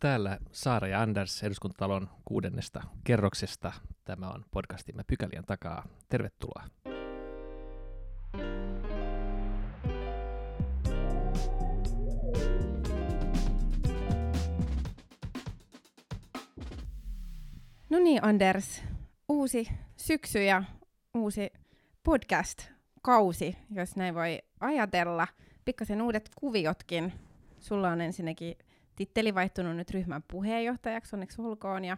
Täällä Saara ja Anders eduskuntatalon kuudennesta kerroksesta. Tämä on podcastimme Pykälien takaa. Tervetuloa. No niin, Anders. Uusi syksy ja uusi podcast-kausi, jos näin voi ajatella. Pikkasen uudet kuviotkin. Sulla on ensinnäkin titteli vaihtunut nyt ryhmän puheenjohtajaksi, onneksi olkoon. Ja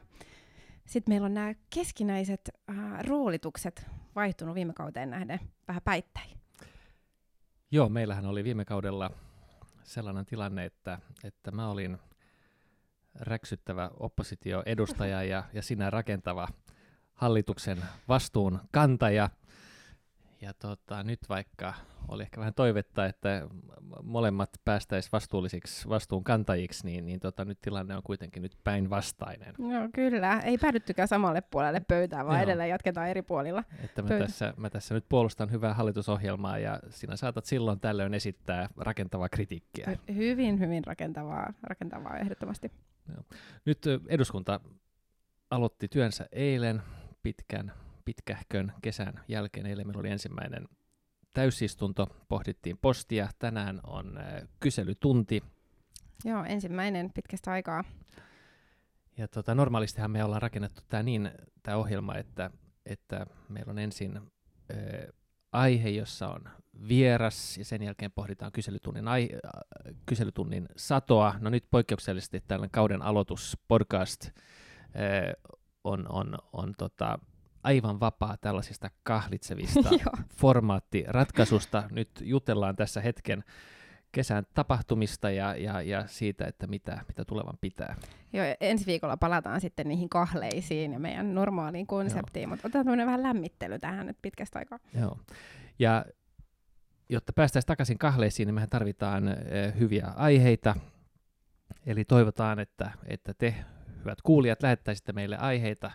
sitten meillä on nämä keskinäiset äh, roolitukset vaihtunut viime kauteen nähden vähän päittäin. Joo, meillähän oli viime kaudella sellainen tilanne, että, että mä olin räksyttävä oppositioedustaja ja, ja sinä rakentava hallituksen vastuun kantaja. Ja tota, nyt vaikka oli ehkä vähän toivetta, että molemmat päästäisiin vastuullisiksi vastuunkantajiksi, niin, niin tota, nyt tilanne on kuitenkin nyt päinvastainen. No kyllä, ei päädyttykään samalle puolelle pöytää, vaan Joo. edelleen jatketaan eri puolilla. Että mä tässä, mä tässä nyt puolustan hyvää hallitusohjelmaa ja sinä saatat silloin tällöin esittää rakentavaa kritiikkiä. Hy- hyvin, hyvin rakentavaa, rakentavaa ehdottomasti. Joo. Nyt eduskunta aloitti työnsä eilen pitkän pitkähkön kesän jälkeen. Eilen meillä oli ensimmäinen täysistunto, pohdittiin postia. Tänään on äh, kyselytunti. Joo, ensimmäinen pitkästä aikaa. Ja tota, normaalistihan me ollaan rakennettu tämä niin, tämä ohjelma, että, että meillä on ensin äh, aihe, jossa on vieras, ja sen jälkeen pohditaan kyselytunnin, ai, äh, kyselytunnin satoa. No nyt poikkeuksellisesti tällainen kauden aloitus podcast äh, on, on, on tota, aivan vapaa tällaisista kahlitsevista formaattiratkaisusta. Nyt jutellaan tässä hetken kesän tapahtumista ja, ja, ja siitä, että mitä, mitä tulevan pitää. Joo, ensi viikolla palataan sitten niihin kahleisiin ja meidän normaaliin konseptiin, Joo. mutta otetaan vähän lämmittely tähän nyt pitkästä aikaa. Joo, ja jotta päästäisiin takaisin kahleisiin, niin mehän tarvitaan eh, hyviä aiheita, eli toivotaan, että, että te, hyvät kuulijat, lähettäisitte meille aiheita,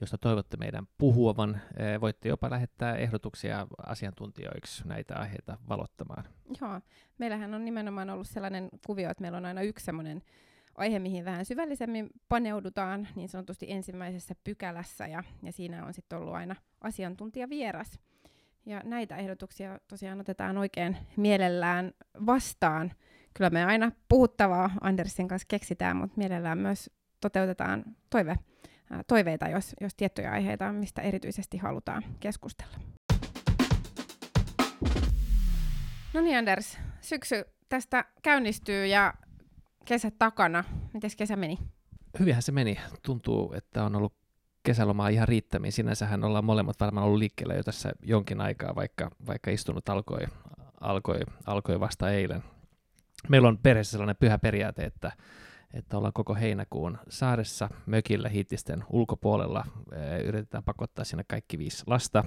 josta toivotte meidän puhuvan. Voitte jopa lähettää ehdotuksia asiantuntijoiksi näitä aiheita valottamaan. Joo, meillähän on nimenomaan ollut sellainen kuvio, että meillä on aina yksi sellainen aihe, mihin vähän syvällisemmin paneudutaan niin sanotusti ensimmäisessä pykälässä, ja, ja siinä on sitten ollut aina asiantuntija vieras. Ja näitä ehdotuksia tosiaan otetaan oikein mielellään vastaan. Kyllä me aina puhuttavaa Andersin kanssa keksitään, mutta mielellään myös toteutetaan toive toiveita, jos, jos tiettyjä aiheita on, mistä erityisesti halutaan keskustella. No niin Anders, syksy tästä käynnistyy ja kesä takana. Miten kesä meni? Hyvinhän se meni. Tuntuu, että on ollut kesälomaa ihan riittämiin. Sinänsähän ollaan molemmat varmaan ollut liikkeellä jo tässä jonkin aikaa, vaikka, vaikka istunut alkoi, alkoi, alkoi vasta eilen. Meillä on perheessä sellainen pyhä periaate, että että ollaan koko heinäkuun saaressa mökillä hiittisten ulkopuolella. Yritetään pakottaa sinne kaikki viisi lasta.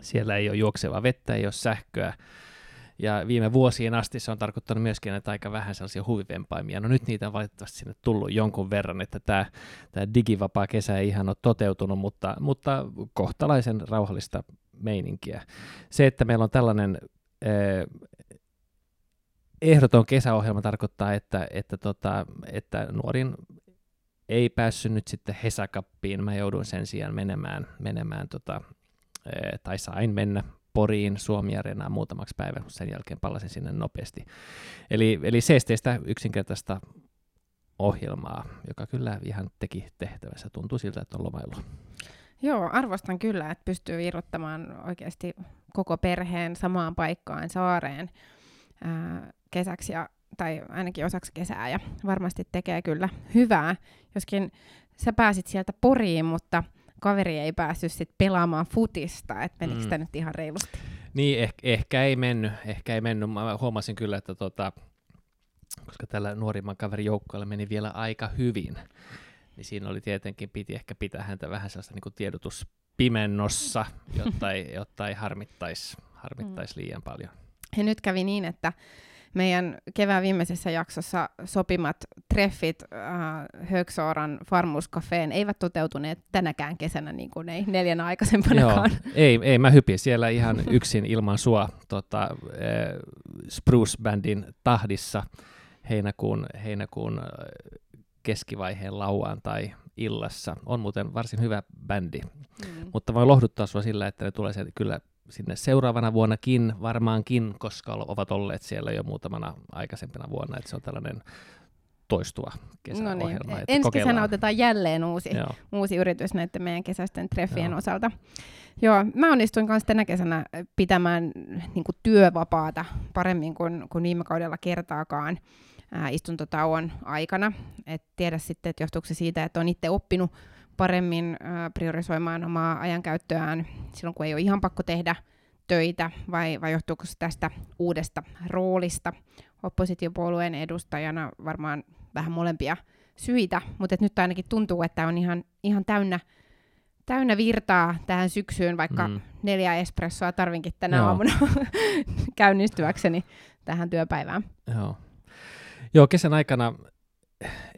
Siellä ei ole juoksevaa vettä, ei ole sähköä. Ja viime vuosien asti se on tarkoittanut myöskin, että aika vähän sellaisia huvivempaimia. No nyt niitä on valitettavasti sinne tullut jonkun verran, että tämä, tämä digivapaa kesä ei ihan ole toteutunut, mutta, mutta kohtalaisen rauhallista meininkiä. Se, että meillä on tällainen ehdoton kesäohjelma tarkoittaa, että, että, tota, että nuorin ei päässyt nyt sitten Hesakappiin. Mä jouduin sen sijaan menemään, menemään tota, tai sain mennä Poriin suomi muutamaksi päivän, sen jälkeen palasin sinne nopeasti. Eli, eli seesteistä yksinkertaista ohjelmaa, joka kyllä ihan teki tehtävänsä. Tuntuu siltä, että on lomailu. Joo, arvostan kyllä, että pystyy irrottamaan oikeasti koko perheen samaan paikkaan saareen kesäksi ja, tai ainakin osaksi kesää ja varmasti tekee kyllä hyvää. Joskin sä pääsit sieltä Poriin, mutta kaveri ei päässyt sit pelaamaan futista, että menikö mm. nyt ihan reilusti? Niin, ehkä, ehkä ei mennyt, ehkä ei mennyt. Mä huomasin kyllä, että tota, koska tällä nuorimman kaverin joukkoilla meni vielä aika hyvin, niin siinä oli tietenkin, piti ehkä pitää häntä vähän sellaista niin tiedotuspimennossa, jotta ei, jotta ei harmittaisi harmittais mm. liian paljon. Ja nyt kävi niin, että meidän kevään viimeisessä jaksossa sopimat treffit äh, Högsooran Farmus Cafeen eivät toteutuneet tänäkään kesänä niin kuin ei neljänä aikaisempanakaan. Joo, ei, ei, mä hypin siellä ihan yksin ilman sua tota, äh, Spruce Bandin tahdissa heinäkuun, heinäkuun äh, keskivaiheen lauaan tai illassa. On muuten varsin hyvä bändi, Mm. mutta voin lohduttaa sua sillä, että ne tulee kyllä sinne seuraavana vuonnakin varmaankin, koska ovat olleet siellä jo muutamana aikaisempina vuonna, että se on tällainen toistuva No kesäohjelma. niin. että Ensi kesänä otetaan jälleen uusi, Joo. uusi yritys näiden meidän kesäisten treffien Joo. osalta. Joo, mä onnistuin kanssa tänä kesänä pitämään niin kuin työvapaata paremmin kuin, kuin viime kaudella kertaakaan ää, istuntotauon aikana. Et tiedä sitten, että johtuuko se siitä, että on itse oppinut paremmin priorisoimaan omaa ajankäyttöään silloin, kun ei ole ihan pakko tehdä töitä, vai, vai johtuuko se tästä uudesta roolista oppositiopuolueen edustajana varmaan vähän molempia syitä, mutta nyt ainakin tuntuu, että on ihan, ihan täynnä, täynnä virtaa tähän syksyyn, vaikka. Mm. neljä espressoa tarvinkin tänä Joo. aamuna käynnistyäkseni tähän työpäivään. Joo. Joo, kesän aikana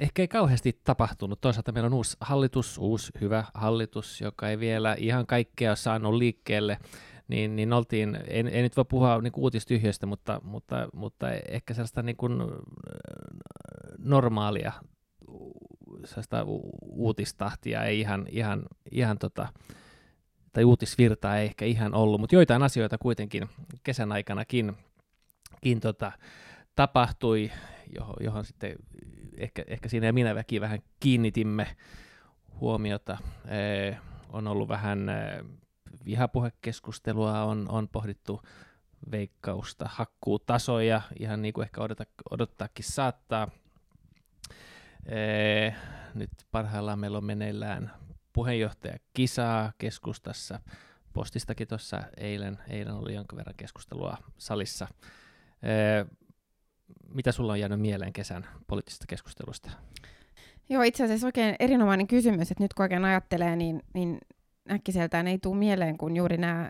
ehkä ei kauheasti tapahtunut. Toisaalta meillä on uusi hallitus, uusi hyvä hallitus, joka ei vielä ihan kaikkea saanut liikkeelle. Niin, niin oltiin, ei, ei nyt voi puhua niin uutistyhjöstä, mutta, mutta, mutta ehkä sellaista niin kuin normaalia u- sellaista uutistahtia ei ihan, ihan, ihan tota, tai uutisvirtaa ei ehkä ihan ollut, mutta joitain asioita kuitenkin kesän aikanakin kin, tota, tapahtui, johon, johon sitten ehkä, ehkä siinä ja minä väki vähän kiinnitimme huomiota. Ee, on ollut vähän ee, vihapuhekeskustelua, on, on pohdittu veikkausta, hakkuutasoja, ihan niin kuin ehkä odota, odottaakin saattaa. Ee, nyt parhaillaan meillä on meneillään puheenjohtajakisaa keskustassa. Postistakin tuossa eilen, eilen oli jonkin verran keskustelua salissa. Ee, mitä sulla on jäänyt mieleen kesän poliittisesta keskustelusta? Joo, itse asiassa oikein erinomainen kysymys, että nyt kun oikein ajattelee, niin, niin äkkiseltään ei tule mieleen kuin juuri nämä äh,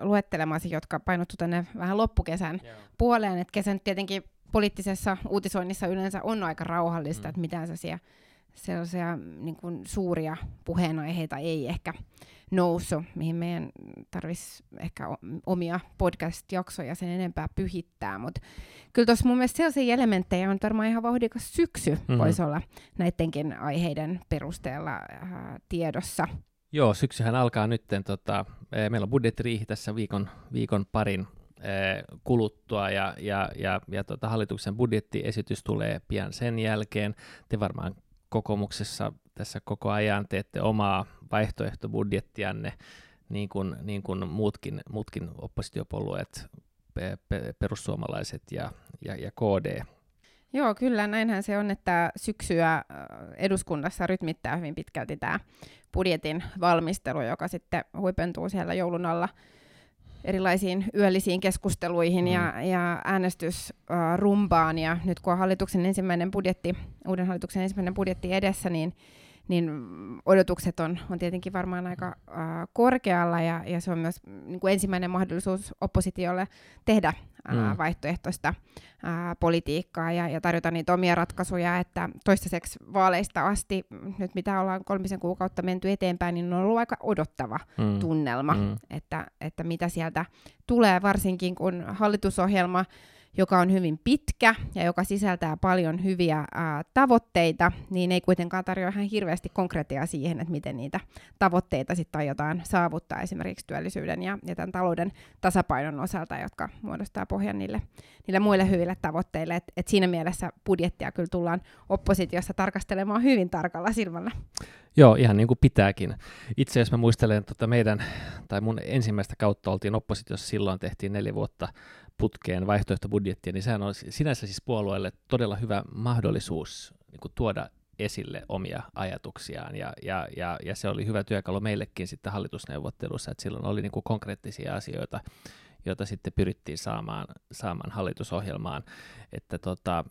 luettelemasi, jotka painottu tänne vähän loppukesän puoleen. Että kesä nyt tietenkin poliittisessa uutisoinnissa yleensä on aika rauhallista, Mm. mm. että mitään sellaisia, sellaisia niin kuin suuria puheenaiheita ei ehkä noussut, mihin meidän tarvitsisi ehkä omia podcast-jaksoja sen enempää pyhittää. Mutta kyllä tuossa mun mielestä sellaisia elementtejä on varmaan ihan vauhdikas syksy, Mhm. mm-hmm. voisi olla näidenkin aiheiden perusteella äh, tiedossa. Joo, syksyhän alkaa nyt. Tota, eh, meillä on budjettiriihi tässä viikon, viikon parin eh, kuluttua ja, ja, ja, ja tota, hallituksen budjettiesitys tulee pian sen jälkeen. Te varmaan kokoomuksessa tässä koko ajan teette omaa vaihtoehtobudjettianne, niin kuin, niin kuin muutkin, muutkin oppositiopuolueet, pe- pe- perussuomalaiset ja, ja, ja KD. Joo, kyllä näinhän se on, että syksyä äh, eduskunnassa rytmittää hyvin pitkälti tämä budjetin valmistelu, joka sitten huipentuu siellä joulun alla erilaisiin yöllisiin keskusteluihin Mm. ja, ja äänestysrumbaan. Ja nyt kun on hallituksen ensimmäinen budjetti, uuden hallituksen ensimmäinen budjetti edessä, niin, niin odotukset on, on tietenkin varmaan aika äh, korkealla ja, ja se on myös mm, niin kuin ensimmäinen mahdollisuus oppositiolle tehdä äh, Mm. vaihtoehtoista ää, politiikkaa ja, ja tarjota niitä omia ratkaisuja, että toistaiseksi vaaleista asti, mm, nyt mitä ollaan kolmisen kuukautta menty eteenpäin, niin on ollut aika odottava Mm. tunnelma, Mm. että, että mitä sieltä tulee, varsinkin kun hallitusohjelma, joka on hyvin pitkä ja joka sisältää paljon hyviä ää, tavoitteita, niin ei kuitenkaan tarjoa ihan hirveästi konkretiaa siihen, että miten niitä tavoitteita sitten aiotaan saavuttaa esimerkiksi työllisyyden ja, ja tämän talouden tasapainon osalta, jotka muodostaa pohjan niille, niille muille hyville tavoitteille. Et, et siinä mielessä budjettia kyllä tullaan oppositiossa tarkastelemaan hyvin tarkalla silmällä. Joo, ihan niin kuin pitääkin. Itse jos mä muistelen tota meidän, tai mun ensimmäistä kautta oltiin oppositiossa, silloin tehtiin neljä vuotta putkeen vaihtoehtobudjettia, niin sehän on sinänsä siis puolueelle todella hyvä mahdollisuus niin kuin tuoda esille omia ajatuksiaan, ja, ja, ja, ja se oli hyvä työkalu meillekin sitten hallitusneuvottelussa, että silloin oli niin kuin konkreettisia asioita, joita sitten pyrittiin saamaan, saamaan hallitusohjelmaan, että tota,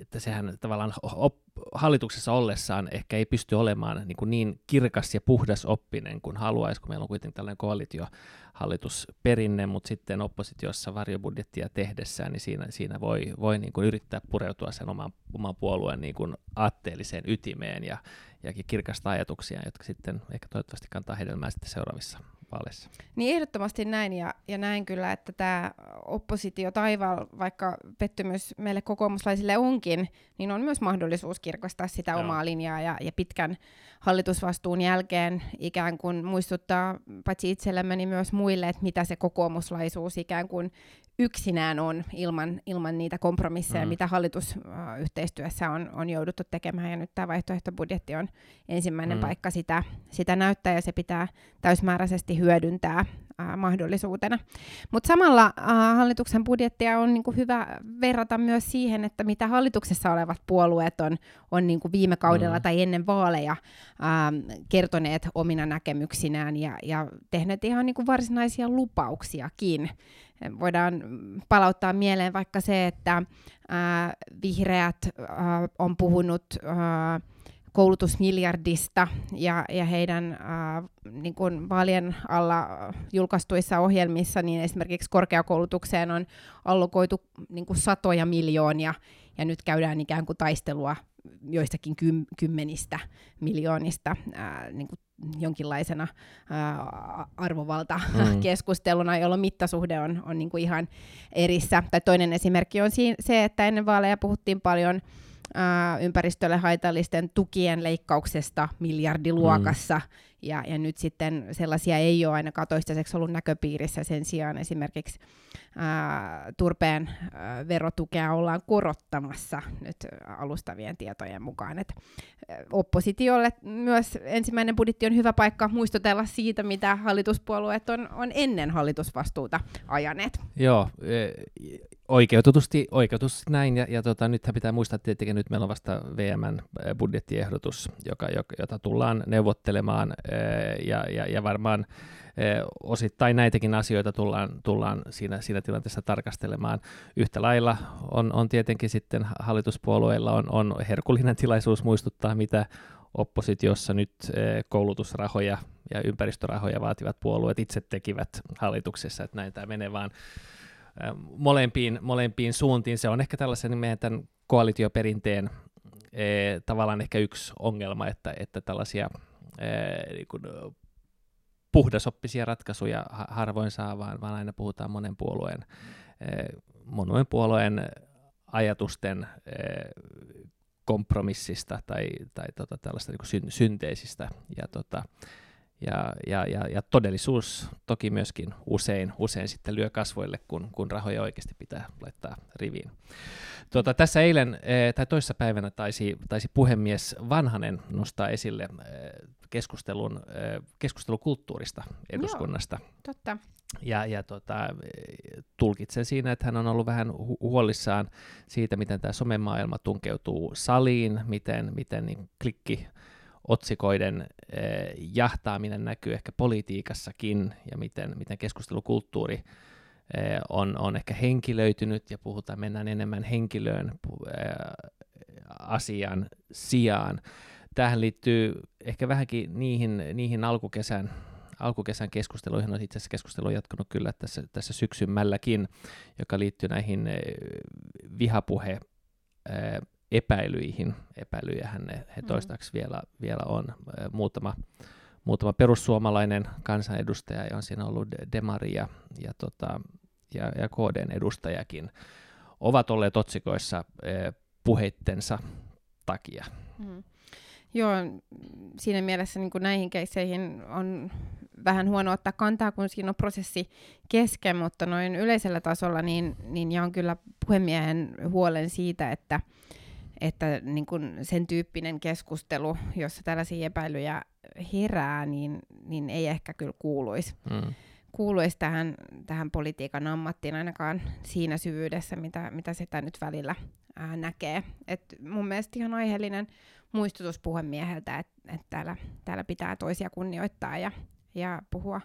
että sehän tavallaan op, hallituksessa ollessaan ehkä ei pysty olemaan niin, kuin niin kirkas ja puhdas oppinen kuin haluaisi, kun meillä on kuitenkin tällainen koalitiohallitusperinne, mutta sitten oppositiossa varjobudjettia tehdessään, niin siinä, siinä voi, voi niin kuin yrittää pureutua sen oman, oman puolueen niin kuin aatteelliseen ytimeen ja, ja kirkasta ajatuksia, jotka sitten ehkä toivottavasti kantaa hedelmää sitten seuraavissa vaaleissa. Niin ehdottomasti näin, ja, ja näin kyllä, että tämä oppositio taivaalla, vaikka pettymys meille kokoomuslaisille onkin, niin on myös mahdollisuus kirkastaa sitä Joo. omaa linjaa, ja, ja pitkän hallitusvastuun jälkeen ikään kuin muistuttaa paitsi itsellemme, niin myös muille, että mitä se kokoomuslaisuus ikään kuin yksinään on ilman, ilman niitä kompromisseja, mm. mitä hallitusyhteistyössä on, on jouduttu tekemään. Ja nyt tämä vaihtoehtobudjetti on ensimmäinen mm. paikka sitä, sitä näyttää, ja se pitää täysmääräisesti hyödyntää äh, mahdollisuutena. Mutta samalla äh, hallituksen budjettia on niinku hyvä verrata myös siihen, että mitä hallituksessa olevat puolueet on, on niinku viime kaudella mm. tai ennen vaaleja äh, kertoneet omina näkemyksinään ja, ja tehneet ihan niinku varsinaisia lupauksiakin. Voidaan palauttaa mieleen vaikka se, että ää, vihreät ää, on puhunut ää, koulutusmiljardista ja, ja heidän ää, niin kuin vaalien alla julkaistuissa ohjelmissa, niin esimerkiksi korkeakoulutukseen on allokoitu niin kuin satoja miljoonia, ja nyt käydään ikään kuin taistelua joistakin kym, kymmenistä miljoonista ää, niin kuin jonkinlaisena ää, arvovaltakeskusteluna, mm. jolloin mittasuhde on, on niin kuin ihan erissä. Tai toinen esimerkki on siinä, se, että ennen vaaleja puhuttiin paljon ää, ympäristölle haitallisten tukien leikkauksesta miljardiluokassa, mm. Ja, ja nyt sitten sellaisia ei ole ainakaan toistaiseksi ollut näköpiirissä. Sen sijaan esimerkiksi ää, turpeen ää, verotukea ollaan korottamassa nyt alustavien tietojen mukaan. Et, oppositiolle myös ensimmäinen budjetti on hyvä paikka muistutella siitä, mitä hallituspuolueet on, on ennen hallitusvastuuta ajaneet. Joo, e, oikeutetusti, oikeutetusti näin, ja, ja tota, nythän pitää muistaa, että tietenkin nyt meillä on vasta VMn budjettiehdotus, joka, jota tullaan neuvottelemaan, ja, ja, ja varmaan osittain näitäkin asioita tullaan, tullaan siinä, siinä tilanteessa tarkastelemaan. Yhtä lailla on, on tietenkin sitten hallituspuolueilla on, on herkullinen tilaisuus muistuttaa, mitä oppositiossa nyt koulutusrahoja ja ympäristörahoja vaativat puolueet itse tekivät hallituksessa, että näin tämä menee vaan molempiin, molempiin suuntiin. Se on ehkä tällaisen meidän tämän koalitioperinteen tavallaan ehkä yksi ongelma, että, että tällaisia niin kuin puhdasoppisia ratkaisuja harvoin saa, vaan, vaan aina puhutaan monen puolueen, eh, monen puolueen ajatusten kompromissista tai, tai tota, tällaista niin syn, synteesistä. Ja, tota, ja, ja, ja, ja todellisuus toki myöskin usein, usein sitten lyö kasvoille, kun, kun rahoja oikeasti pitää laittaa riviin. Tuota, tässä eilen eh, tai toissa päivänä taisi, taisi puhemies Vanhanen nostaa esille keskustelun, keskustelukulttuurista eduskunnasta. Joo, totta. Ja, ja tota, tulkitsen siinä, että hän on ollut vähän hu- huolissaan siitä, miten tämä somemaailma tunkeutuu saliin, miten, miten niin klikki otsikoiden eh, jahtaaminen näkyy ehkä politiikassakin ja miten, miten keskustelukulttuuri eh, on, on ehkä henkilöitynyt ja puhutaan, mennään enemmän henkilöön eh, asian sijaan. Tähän liittyy ehkä vähänkin niihin, niihin alkukesän, alkukesän keskusteluihin, on itse asiassa keskustelu jatkunut kyllä tässä, tässä syksymälläkin, joka liittyy näihin vihapuhe epäilyihin. Epäilyjähän ne, he mm. toistaiseksi vielä, vielä on. Muutama, muutama perussuomalainen kansanedustaja, ja on siinä ollut Demari ja, ja, tota, ja, ja KDn edustajakin, ovat olleet otsikoissa puheittensa takia. Mm. Joo, siinä mielessä niin kuin näihin keisseihin on vähän huono ottaa kantaa, kun siinä on prosessi kesken, mutta noin yleisellä tasolla niin, niin jaan kyllä puhemiehen huolen siitä, että, että niin kuin sen tyyppinen keskustelu, jossa tällaisia epäilyjä herää, niin, niin ei ehkä kyllä kuuluisi. Mm kuuluisi tähän, tähän politiikan ammattiin ainakaan siinä syvyydessä, mitä, mitä sitä nyt välillä ää, näkee. Et mun mielestä ihan aiheellinen muistutus puhemieheltä, että et täällä, täällä pitää toisia kunnioittaa ja, ja puhua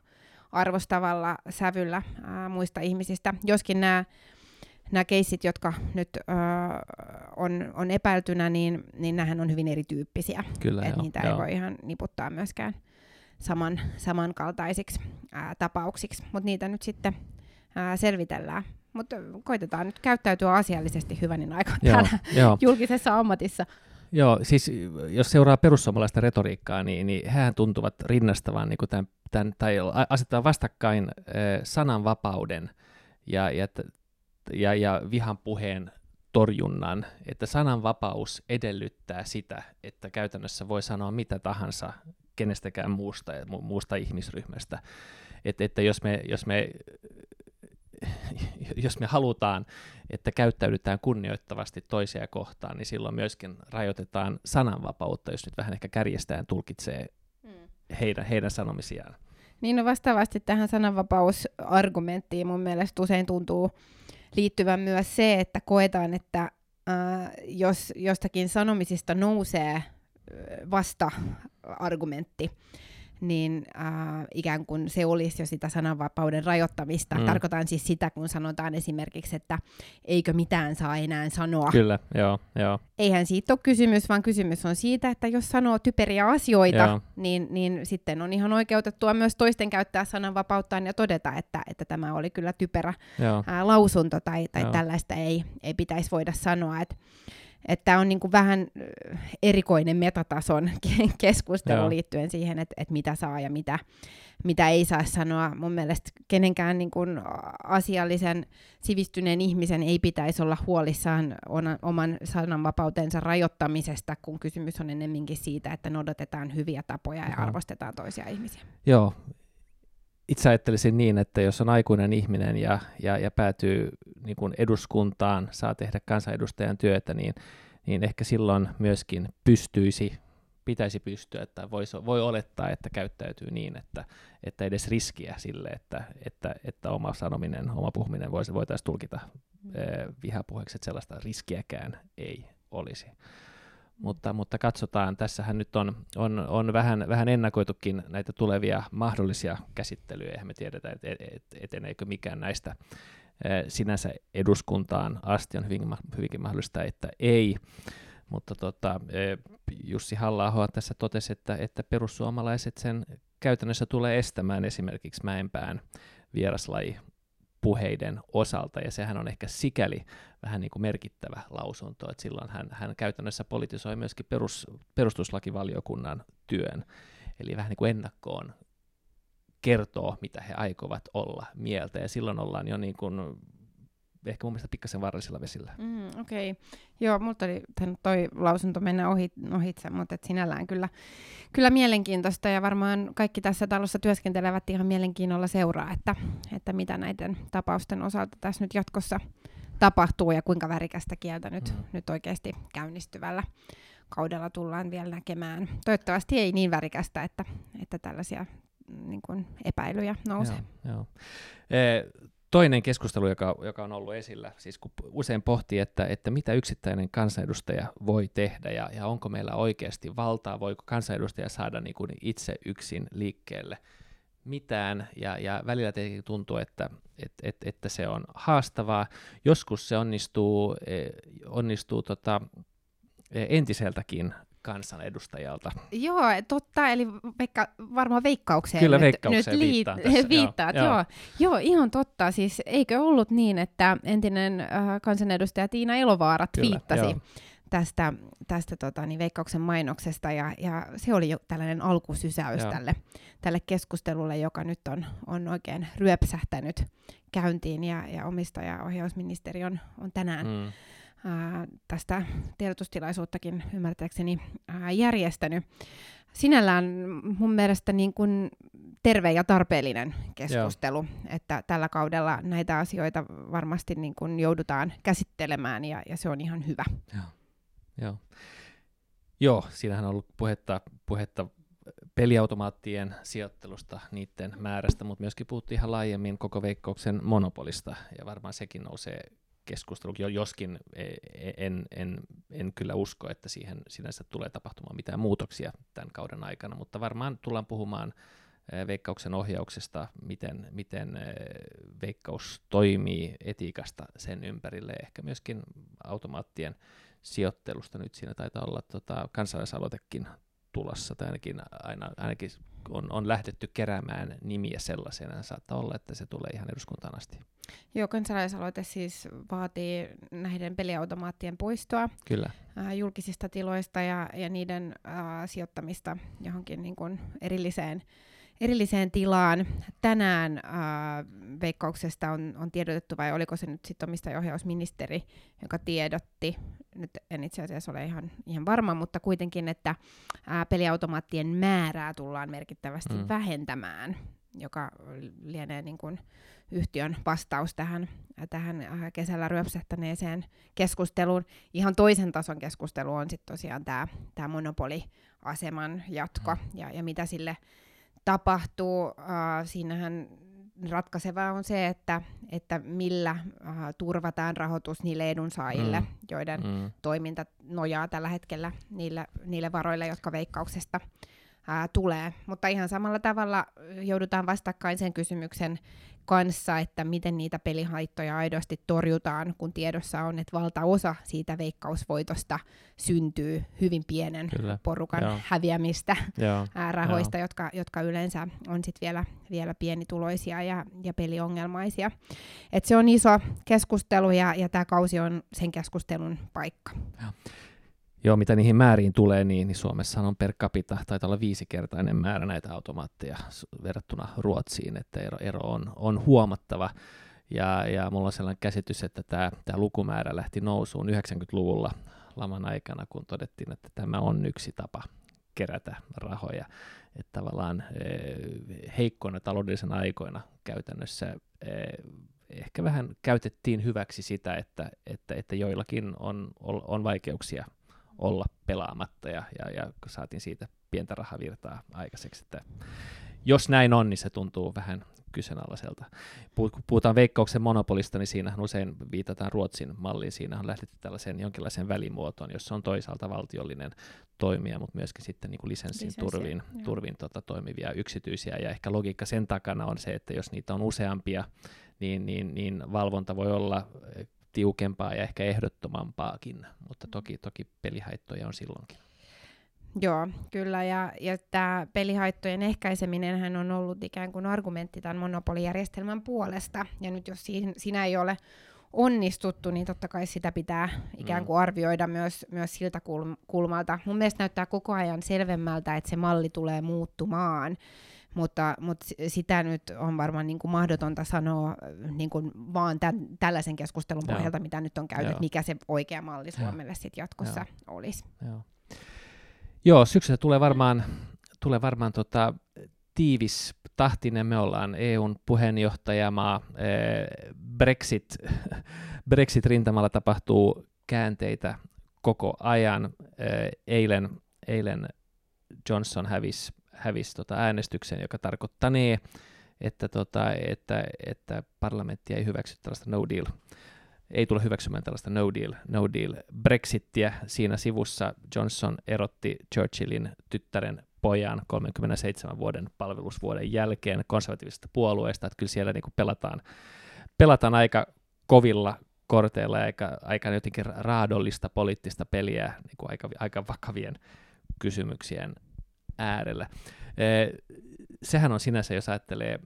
arvostavalla sävyllä ää, muista ihmisistä. Joskin nämä nämä keissit, jotka nyt ö, on, on epäiltynä, niin, niin nämähän on hyvin erityyppisiä. Kyllä, Et niitä joo. ei voi ihan niputtaa myöskään saman, samankaltaisiksi ää, tapauksiksi, mutta niitä nyt sitten ää, selvitellään. Mutta koitetaan nyt käyttäytyä asiallisesti hyvänin aikaa täällä joo. julkisessa ammatissa. Joo, siis jos seuraa perussuomalaista retoriikkaa, niin, niin hän tuntuvat rinnastavan niin tämän tämän, tai asettaa vastakkain sananvapauden ja, ja, ja, ja vihan puheen torjunnan, että sananvapaus edellyttää sitä, että käytännössä voi sanoa mitä tahansa kenestäkään muusta, muusta ihmisryhmästä. Että, että jos, me, jos, me, jos me halutaan, että käyttäydytään kunnioittavasti toisia kohtaan, niin silloin myöskin rajoitetaan sananvapautta, jos nyt vähän ehkä kärjestään tulkitsee mm. heidän, heidän sanomisiaan. Niin no vastaavasti tähän sananvapausargumenttiin mun mielestä usein tuntuu liittyvän myös se, että koetaan, että äh, jos jostakin sanomisista nousee vasta-argumentti, niin äh, ikään kuin se olisi jo sitä sananvapauden rajoittamista. Mm. Tarkoitan siis sitä, kun sanotaan esimerkiksi, että eikö mitään saa enää sanoa. Kyllä, joo, joo. Eihän siitä ole kysymys, vaan kysymys on siitä, että jos sanoo typeriä asioita, niin, niin sitten on ihan oikeutettua myös toisten käyttää sananvapauttaan ja todeta, että, että tämä oli kyllä typerä ää, lausunto tai, tai tällaista ei, ei pitäisi voida sanoa. Että että tämä on niinku vähän erikoinen metatason keskustelu Joo. liittyen siihen, että et mitä saa ja mitä, mitä ei saa sanoa. Mun mielestä kenenkään niinku asiallisen sivistyneen ihmisen ei pitäisi olla huolissaan oman sananvapautensa rajoittamisesta, kun kysymys on ennemminkin siitä, että noudatetaan hyviä tapoja ja arvostetaan toisia ihmisiä. Joo, itse ajattelisin niin, että jos on aikuinen ihminen ja, ja, ja päätyy niin kuin eduskuntaan, saa tehdä kansanedustajan työtä, niin, niin ehkä silloin myöskin pystyisi, pitäisi pystyä, että voisi, voi olettaa, että käyttäytyy niin, että, että edes riskiä sille, että, että, että oma sanominen, oma puhuminen voisi, voitaisiin tulkita eh, vihapuheeksi, että sellaista riskiäkään ei olisi mutta, mutta katsotaan, tässähän nyt on, on, on vähän, vähän ennakoitukin näitä tulevia mahdollisia käsittelyjä, eihän me tiedetä, et, et, et, eteneekö mikään näistä sinänsä eduskuntaan asti, on hyvin, hyvinkin mahdollista, että ei, mutta tota, Jussi halla tässä totesi, että, että perussuomalaiset sen käytännössä tulee estämään. Esimerkiksi Mäenpään vieraslaji puheiden osalta, ja sehän on ehkä sikäli vähän niin kuin merkittävä lausunto, että silloin hän, hän käytännössä politisoi myöskin perus, perustuslakivaliokunnan työn, eli vähän niin kuin ennakkoon kertoo, mitä he aikovat olla mieltä, ja silloin ollaan jo niin kuin ehkä mun mielestä pikkasen vaarallisilla vesillä. Mm, Okei, okay. joo, multa oli toi lausunto mennä ohi, ohitse, mutta et sinällään kyllä, kyllä mielenkiintoista ja varmaan kaikki tässä talossa työskentelevät ihan mielenkiinnolla seuraa, että, että mitä näiden tapausten osalta tässä nyt jatkossa tapahtuu ja kuinka värikästä kieltä nyt, mm. nyt oikeasti käynnistyvällä kaudella tullaan vielä näkemään. Toivottavasti ei niin värikästä, että, että tällaisia niin kuin epäilyjä nousee. Joo, joo. E, toinen keskustelu, joka, joka on ollut esillä, siis kun usein pohtii, että, että mitä yksittäinen kansanedustaja voi tehdä ja, ja onko meillä oikeasti valtaa, voiko kansanedustaja saada niin kuin itse yksin liikkeelle mitään, ja, ja välillä tietenkin tuntuu, että, et, et, että se on haastavaa. Joskus se onnistuu, e, onnistuu tota, e, entiseltäkin kansanedustajalta. Joo, totta, eli veikka, varmaan veikkaukseen Kyllä, nyt, veikkaukseen nyt viittaan tässä, viittaat. Joo, joo. joo, ihan totta. Siis eikö ollut niin, että entinen äh, kansanedustaja Tiina Elovaara twiittasi tästä, tästä tota, niin veikkauksen mainoksesta, ja, ja se oli jo tällainen alkusysäys tälle, tälle keskustelulle, joka nyt on, on oikein ryöpsähtänyt käyntiin, ja, ja omistajaohjausministeri on, on tänään mm ää, tästä tiedotustilaisuuttakin ymmärtääkseni ää, järjestänyt. Sinällään mun mielestä niin kuin terve ja tarpeellinen keskustelu, Joo. että tällä kaudella näitä asioita varmasti niin kuin joudutaan käsittelemään ja, ja se on ihan hyvä. Joo, Joo. Joo siinähän on ollut puhetta, puhetta peliautomaattien sijoittelusta, niiden määrästä, mutta myöskin puhuttiin ihan laajemmin koko veikkauksen monopolista, ja varmaan sekin nousee keskustelu, joskin e, e, en, en, en kyllä usko, että siihen sinänsä tulee tapahtumaan mitään muutoksia tämän kauden aikana, mutta varmaan tullaan puhumaan e, veikkauksen ohjauksesta, miten, miten veikkaus toimii etiikasta sen ympärille, ehkä myöskin automaattien sijoittelusta. Nyt siinä taitaa olla tota, kansalaisaloitekin tulossa, tai ainakin, aina, ainakin on, on lähdetty keräämään nimiä sellaisena. Saattaa olla, että se tulee ihan eduskuntaan asti. Joo, kansalaisaloite siis vaatii näiden peliautomaattien poistoa Kyllä. Äh, julkisista tiloista ja, ja niiden äh, sijoittamista johonkin niin kuin erilliseen, erilliseen tilaan. Tänään äh, veikkauksesta on, on tiedotettu, vai oliko se nyt sitten omistajohjausministeri, joka tiedotti, nyt en itse asiassa ole ihan, ihan varma, mutta kuitenkin, että äh, peliautomaattien määrää tullaan merkittävästi mm. vähentämään, joka lienee niin kuin yhtiön vastaus tähän, tähän äh, kesällä ryöpsähtäneeseen keskusteluun. Ihan toisen tason keskustelu on sitten tosiaan tämä monopoliaseman jatko mm. ja, ja mitä sille tapahtuu. Uh, siinähän ratkaisevaa on se, että, että millä uh, turvataan rahoitus niille edunsaajille, mm. joiden mm. toiminta nojaa tällä hetkellä niille, niille varoille, jotka veikkauksesta ää, tulee. Mutta ihan samalla tavalla joudutaan vastakkain sen kysymyksen kanssa, että miten niitä pelihaittoja aidosti torjutaan, kun tiedossa on, että valtaosa siitä veikkausvoitosta syntyy hyvin pienen Kyllä. porukan Joo. häviämistä Joo. Ää, rahoista, Joo. Jotka, jotka yleensä on sit vielä, vielä pienituloisia ja, ja peliongelmaisia. Et se on iso keskustelu ja, ja tämä kausi on sen keskustelun paikka. Joo. Joo, mitä niihin määriin tulee, niin, niin Suomessa on per capita, taitaa olla viisikertainen määrä näitä automaatteja verrattuna Ruotsiin, että ero, ero on, on huomattava. Ja, ja mulla on sellainen käsitys, että tämä, tämä lukumäärä lähti nousuun 90-luvulla laman aikana, kun todettiin, että tämä on yksi tapa kerätä rahoja. Että tavallaan eh, heikkoina taloudellisena aikoina käytännössä eh, ehkä vähän käytettiin hyväksi sitä, että, että, että joillakin on, on vaikeuksia olla pelaamatta ja, ja, ja saatiin siitä pientä rahavirtaa aikaiseksi. Että jos näin on, niin se tuntuu vähän kyseenalaiselta. Kun puhutaan veikkauksen monopolista, niin siinähän usein viitataan Ruotsin malliin. Siinä on lähdetty tällaiseen jonkinlaiseen välimuotoon, jossa on toisaalta valtiollinen toimija, mutta myöskin sitten niin kuin lisenssin turvin, turvin tota, toimivia yksityisiä. Ja ehkä logiikka sen takana on se, että jos niitä on useampia, niin, niin, niin valvonta voi olla tiukempaa ja ehkä ehdottomampaakin, mutta toki, toki pelihaittoja on silloinkin. Joo, kyllä, ja, ja tämä pelihaittojen ehkäiseminen on ollut ikään kuin argumentti tämän monopolijärjestelmän puolesta, ja nyt jos siinä, siinä ei ole onnistuttu, niin totta kai sitä pitää ikään mm. kuin arvioida myös, myös siltä kulmalta. Mun mielestä näyttää koko ajan selvemmältä, että se malli tulee muuttumaan, mutta, mutta sitä nyt on varmaan niin kuin mahdotonta sanoa niin kuin vaan tämän, tällaisen keskustelun Joo. pohjalta, mitä nyt on käynyt, mikä se oikea malli Suomelle sitten jatkossa Joo. olisi. Joo. Joo, syksyllä tulee varmaan, tulee varmaan tota, tiivis tahtinen. Me ollaan EUn puheenjohtajamaa. Brexit, Brexit-rintamalla tapahtuu käänteitä koko ajan. Eilen, eilen Johnson hävisi hävisi tota äänestyksen, joka tarkoittaa ne, että, tota, että, että parlamentti ei hyväksy tällaista no deal ei tule hyväksymään tällaista no deal, no deal Brexittiä. Siinä sivussa Johnson erotti Churchillin tyttären pojan 37 vuoden palvelusvuoden jälkeen konservatiivisesta puolueesta, että kyllä siellä niin pelataan, pelataan aika kovilla korteilla ja aika, aika jotenkin raadollista poliittista peliä niin kuin aika, aika vakavien kysymyksien äärellä. Sehän on sinänsä, jos ajattelee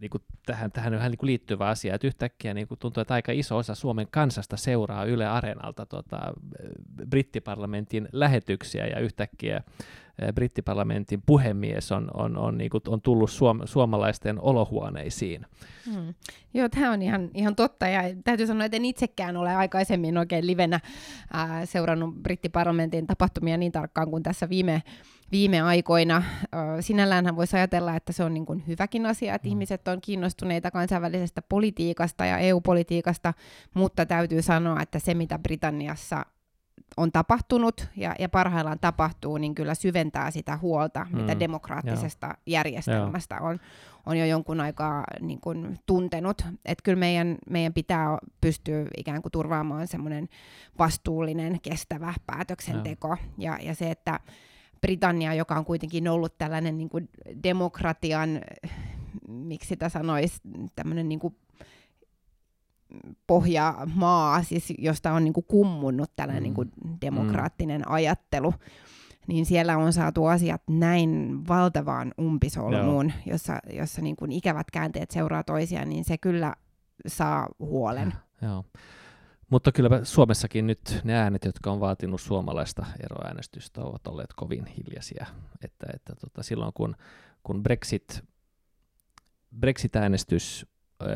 niin kuin tähän, tähän vähän niin kuin liittyvä asia, että yhtäkkiä niin kuin tuntuu, että aika iso osa Suomen kansasta seuraa Yle Areenalta tota, brittiparlamentin lähetyksiä ja yhtäkkiä brittiparlamentin puhemies on, on, on, niin kuin, on tullut suom- suomalaisten olohuoneisiin. Hmm. Joo, tämä on ihan, ihan totta ja täytyy sanoa, että en itsekään ole aikaisemmin oikein livenä ää, seurannut brittiparlamentin tapahtumia niin tarkkaan kuin tässä viime viime aikoina. Sinällään voisi ajatella, että se on niin kuin hyväkin asia, että mm. ihmiset on kiinnostuneita kansainvälisestä politiikasta ja EU-politiikasta, mutta täytyy sanoa, että se mitä Britanniassa on tapahtunut ja, ja parhaillaan tapahtuu, niin kyllä syventää sitä huolta, mm. mitä demokraattisesta Joo. järjestelmästä Joo. on, on jo jonkun aikaa niin kuin, tuntenut. Että kyllä meidän, meidän pitää pystyä ikään kuin turvaamaan semmoinen vastuullinen, kestävä päätöksenteko. Ja, ja se, että Britannia, joka on kuitenkin ollut tällainen niin kuin demokratian, miksi sitä sanoisi, tämmöinen niin kuin pohjamaa, siis josta on niin kuin kummunnut tällainen mm. niin kuin demokraattinen mm. ajattelu, niin siellä on saatu asiat näin valtavaan umpisolmuun, Joo. jossa, jossa niin kuin ikävät käänteet seuraa toisiaan, niin se kyllä saa huolen. Joo. Mutta kyllä Suomessakin nyt ne äänet, jotka on vaatinut suomalaista eroäänestystä, ovat olleet kovin hiljaisia. Että, että tota, silloin kun, kun Brexit, Brexit-äänestys äh,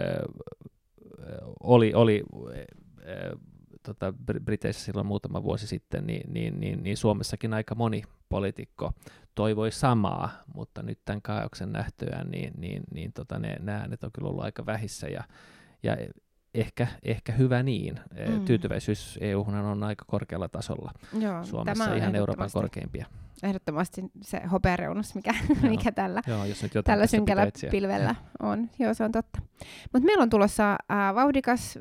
oli, oli äh, tota, Briteissä silloin muutama vuosi sitten, niin, niin, niin, niin Suomessakin aika moni poliitikko toivoi samaa, mutta nyt tämän kaauksen nähtyään, niin, niin, niin tota, ne, ne äänet on kyllä ollut aika vähissä ja, ja ehkä, ehkä hyvä niin. Mm. Tyytyväisyys eu on aika korkealla tasolla Joo, Suomessa, tämä ihan Euroopan korkeimpia. Ehdottomasti se hopeareunus, mikä, mikä tällä, Joo, jos nyt tällä synkällä pilvellä on. Joo, se on totta. Mutta meillä on tulossa äh, vauhdikas,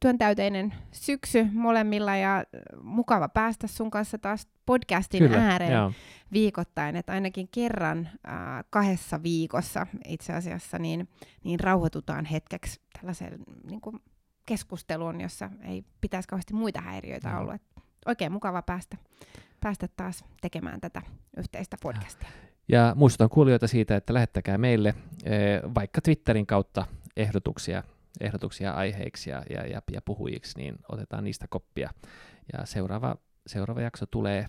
työntäyteinen syksy molemmilla ja mukava päästä sun kanssa taas podcastin Kyllä, ääreen joo. viikoittain, että ainakin kerran äh, kahdessa viikossa itse asiassa niin, niin rauhoitutaan hetkeksi tällaiseen niin kuin keskusteluun, jossa ei pitäisi kauheasti muita häiriöitä ollut. Et oikein mukava päästä, päästä taas tekemään tätä yhteistä podcastia. Ja muistutan kuulijoita siitä, että lähettäkää meille eh, vaikka Twitterin kautta ehdotuksia, ehdotuksia aiheiksi ja, ja, ja, ja puhujiksi, niin otetaan niistä koppia. Ja seuraava, seuraava jakso tulee,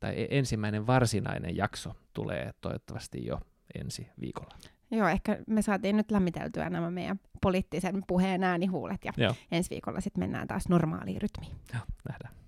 tai e, ensimmäinen varsinainen jakso tulee toivottavasti jo ensi viikolla. Joo, ehkä me saatiin nyt lämmiteltyä nämä meidän poliittisen puheen äänihuulet ja Joo. ensi viikolla sitten mennään taas normaaliin rytmiin. Joo, nähdään.